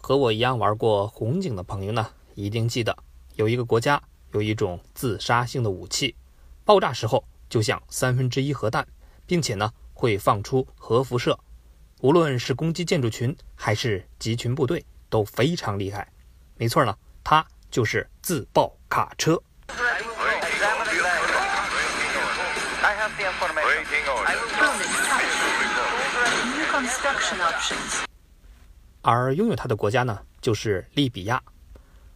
和我一样玩过红警的朋友呢，一定记得有一个国家有一种自杀性的武器，爆炸时候就像三分之一核弹，并且呢会放出核辐射，无论是攻击建筑群还是集群部队都非常厉害。没错呢，它就是自爆卡车。而拥有它的国家呢，就是利比亚。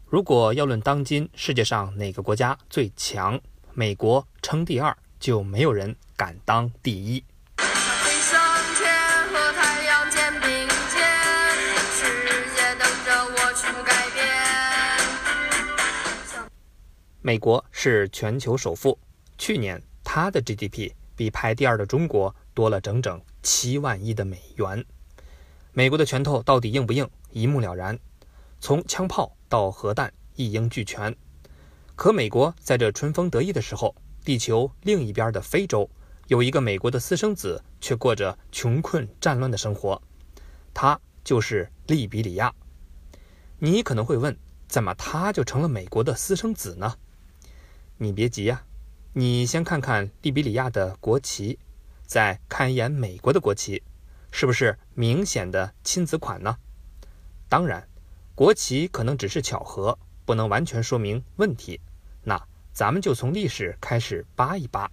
如果要论当今世界上哪个国家最强，美国称第二，就没有人敢当第一。美国是全球首富，去年它的 GDP 比排第二的中国多了整整七万亿的美元。美国的拳头到底硬不硬，一目了然。从枪炮到核弹，一应俱全。可美国在这春风得意的时候，地球另一边的非洲，有一个美国的私生子，却过着穷困战乱的生活。他就是利比里亚。你可能会问，怎么他就成了美国的私生子呢？你别急呀，你先看看利比里亚的国旗，再看一眼美国的国旗。是不是明显的亲子款呢？当然，国旗可能只是巧合，不能完全说明问题。那咱们就从历史开始扒一扒。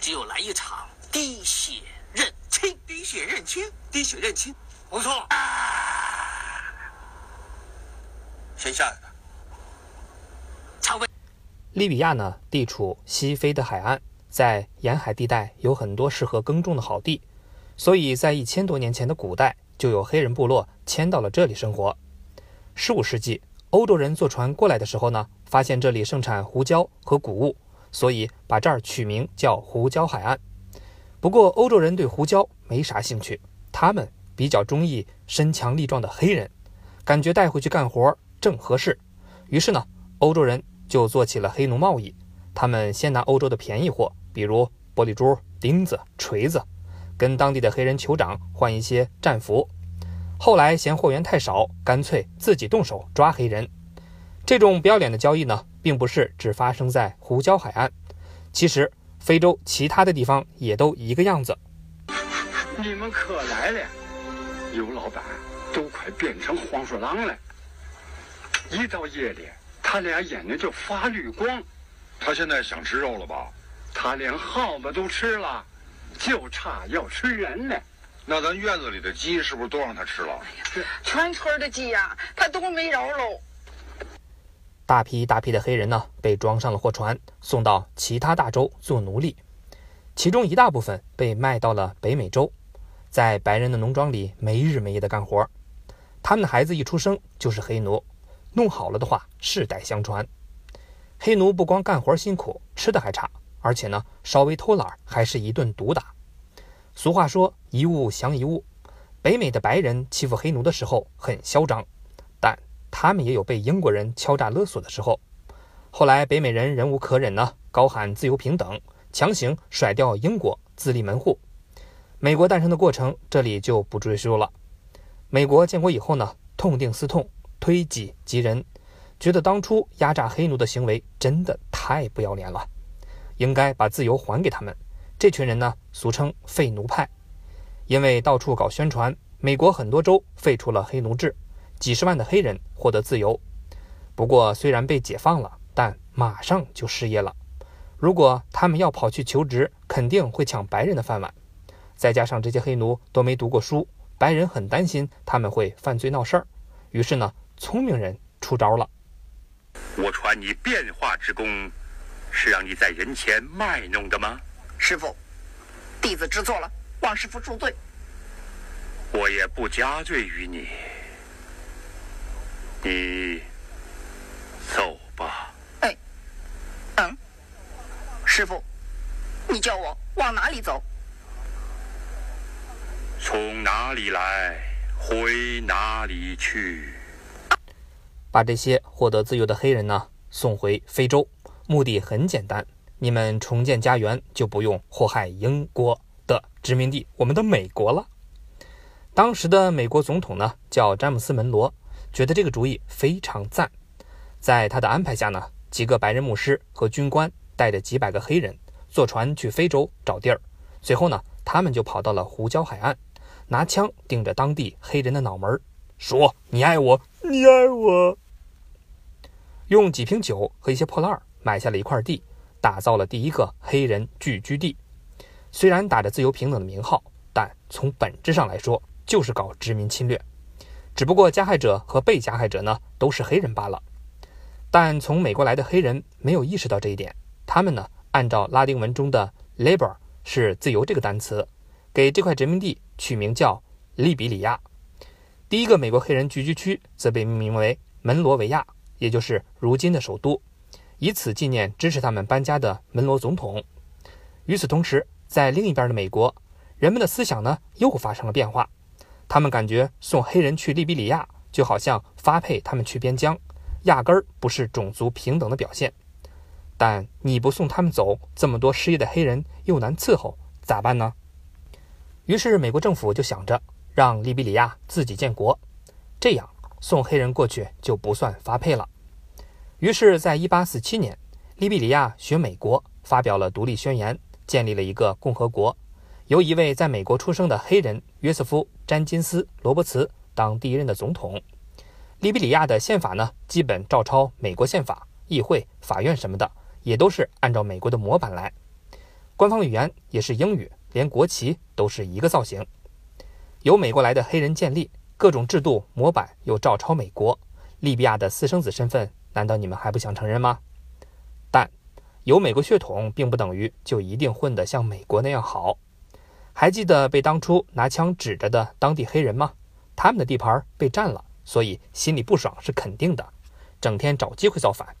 只有来一场滴血认亲，滴血认亲，滴血认亲，不错。先下来的。常威，利比亚呢，地处西非的海岸，在沿海地带有很多适合耕种的好地。所以在一千多年前的古代，就有黑人部落迁到了这里生活。十五世纪，欧洲人坐船过来的时候呢，发现这里盛产胡椒和谷物，所以把这儿取名叫胡椒海岸。不过，欧洲人对胡椒没啥兴趣，他们比较中意身强力壮的黑人，感觉带回去干活正合适。于是呢，欧洲人就做起了黑奴贸易。他们先拿欧洲的便宜货，比如玻璃珠、钉子、锤子。跟当地的黑人酋长换一些战俘，后来嫌货源太少，干脆自己动手抓黑人。这种不要脸的交易呢，并不是只发生在胡椒海岸，其实非洲其他的地方也都一个样子。你们可来了，刘老板都快变成黄鼠狼了。一到夜里，他俩眼睛就发绿光。他现在想吃肉了吧？他连耗子都吃了。就差要吃人了，那咱院子里的鸡是不是都让他吃了？哎，全村的鸡呀，他都没饶喽。大批大批的黑人呢，被装上了货船，送到其他大洲做奴隶，其中一大部分被卖到了北美洲，在白人的农庄里没日没夜的干活。他们的孩子一出生就是黑奴，弄好了的话，世代相传。黑奴不光干活辛苦，吃的还差。而且呢，稍微偷懒还是一顿毒打。俗话说“一物降一物”，北美的白人欺负黑奴的时候很嚣张，但他们也有被英国人敲诈勒索的时候。后来北美人忍无可忍呢，高喊自由平等，强行甩掉英国，自立门户。美国诞生的过程这里就不赘述了。美国建国以后呢，痛定思痛，推己及人，觉得当初压榨黑奴的行为真的太不要脸了。应该把自由还给他们。这群人呢，俗称废奴派，因为到处搞宣传，美国很多州废除了黑奴制，几十万的黑人获得自由。不过，虽然被解放了，但马上就失业了。如果他们要跑去求职，肯定会抢白人的饭碗。再加上这些黑奴都没读过书，白人很担心他们会犯罪闹事儿。于是呢，聪明人出招了。我传你变化之功。是让你在人前卖弄的吗，师傅？弟子知错了，望师傅恕罪。我也不加罪于你，你走吧。哎，嗯，师傅，你叫我往哪里走？从哪里来，回哪里去？把这些获得自由的黑人呢，送回非洲。目的很简单，你们重建家园就不用祸害英国的殖民地，我们的美国了。当时的美国总统呢叫詹姆斯·门罗，觉得这个主意非常赞。在他的安排下呢，几个白人牧师和军官带着几百个黑人坐船去非洲找地儿。随后呢，他们就跑到了胡椒海岸，拿枪顶着当地黑人的脑门，说：“你爱我，你爱我。”用几瓶酒和一些破烂儿买下了一块地，打造了第一个黑人聚居地。虽然打着自由平等的名号，但从本质上来说，就是搞殖民侵略，只不过加害者和被加害者呢都是黑人罢了。但从美国来的黑人没有意识到这一点，他们呢按照拉丁文中的 “labor” 是自由这个单词，给这块殖民地取名叫利比里亚。第一个美国黑人聚居区则被命名为门罗维亚，也就是如今的首都，以此纪念支持他们搬家的门罗总统。与此同时，在另一边的美国，人们的思想呢又发生了变化。他们感觉送黑人去利比里亚，就好像发配他们去边疆，压根儿不是种族平等的表现。但你不送他们走，这么多失业的黑人又难伺候，咋办呢？于是美国政府就想着让利比里亚自己建国，这样送黑人过去就不算发配了。于是，在1847年，利比里亚学美国发表了独立宣言，建立了一个共和国。由一位在美国出生的黑人约瑟夫·詹金斯·罗伯茨当第一任的总统。利比里亚的宪法呢，基本照抄美国宪法，议会、法院什么的也都是按照美国的模板来。官方语言也是英语，连国旗都是一个造型。由美国来的黑人建立各种制度模板，又照抄美国。利比亚的私生子身份，难道你们还不想承认吗？但有美国血统，并不等于就一定混得像美国那样好。还记得被当初拿枪指着的当地黑人吗？他们的地盘被占了，所以心里不爽是肯定的，整天找机会造反。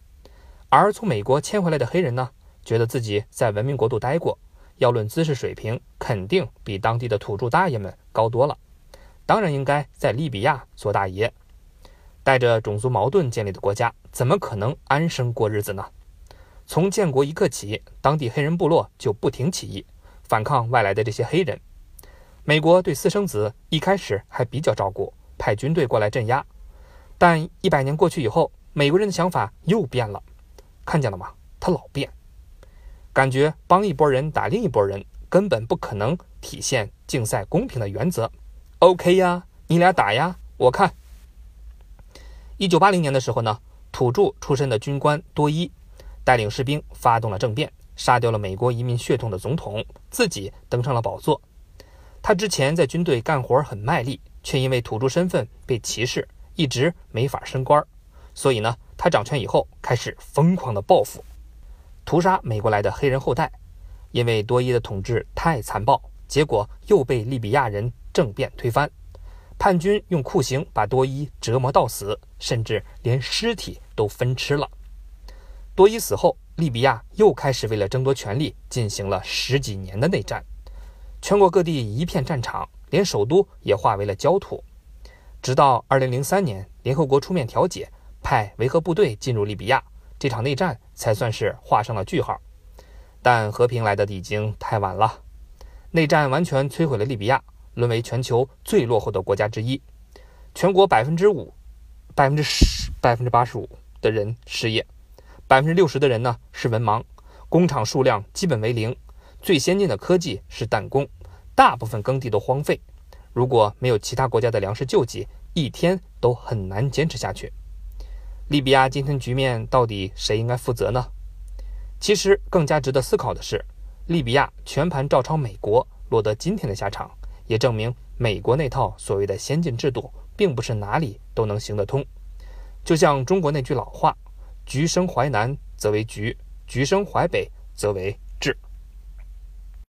而从美国迁回来的黑人呢，觉得自己在文明国度待过，要论知识水平，肯定比当地的土著大爷们高多了，当然应该在利比亚做大爷。带着种族矛盾建立的国家，怎么可能安生过日子呢？从建国一刻起，当地黑人部落就不停起义。反抗外来的这些黑人，美国对私生子一开始还比较照顾，派军队过来镇压。但一百年过去以后，美国人的想法又变了，看见了吗？他老变，感觉帮一拨人打另一拨人，根本不可能体现竞赛公平的原则。OK 呀，你俩打呀，我看。一九八零年的时候呢，土著出身的军官多伊带领士兵发动了政变。杀掉了美国移民血统的总统，自己登上了宝座。他之前在军队干活很卖力，却因为土著身份被歧视，一直没法升官。所以呢，他掌权以后开始疯狂的报复，屠杀美国来的黑人后代。因为多伊的统治太残暴，结果又被利比亚人政变推翻。叛军用酷刑把多伊折磨到死，甚至连尸体都分吃了。多伊死后。利比亚又开始为了争夺权力进行了十几年的内战，全国各地一片战场，连首都也化为了焦土。直到2003年，联合国出面调解，派维和部队进入利比亚，这场内战才算是画上了句号。但和平来的已经太晚了，内战完全摧毁了利比亚，沦为全球最落后的国家之一。全国百分之五、百分之十、百分之八十五的人失业。百分之六十的人呢是文盲，工厂数量基本为零，最先进的科技是弹弓，大部分耕地都荒废。如果没有其他国家的粮食救济，一天都很难坚持下去。利比亚今天局面到底谁应该负责呢？其实更加值得思考的是，利比亚全盘照抄美国，落得今天的下场，也证明美国那套所谓的先进制度，并不是哪里都能行得通。就像中国那句老话。橘生淮南则为橘，橘生淮北则为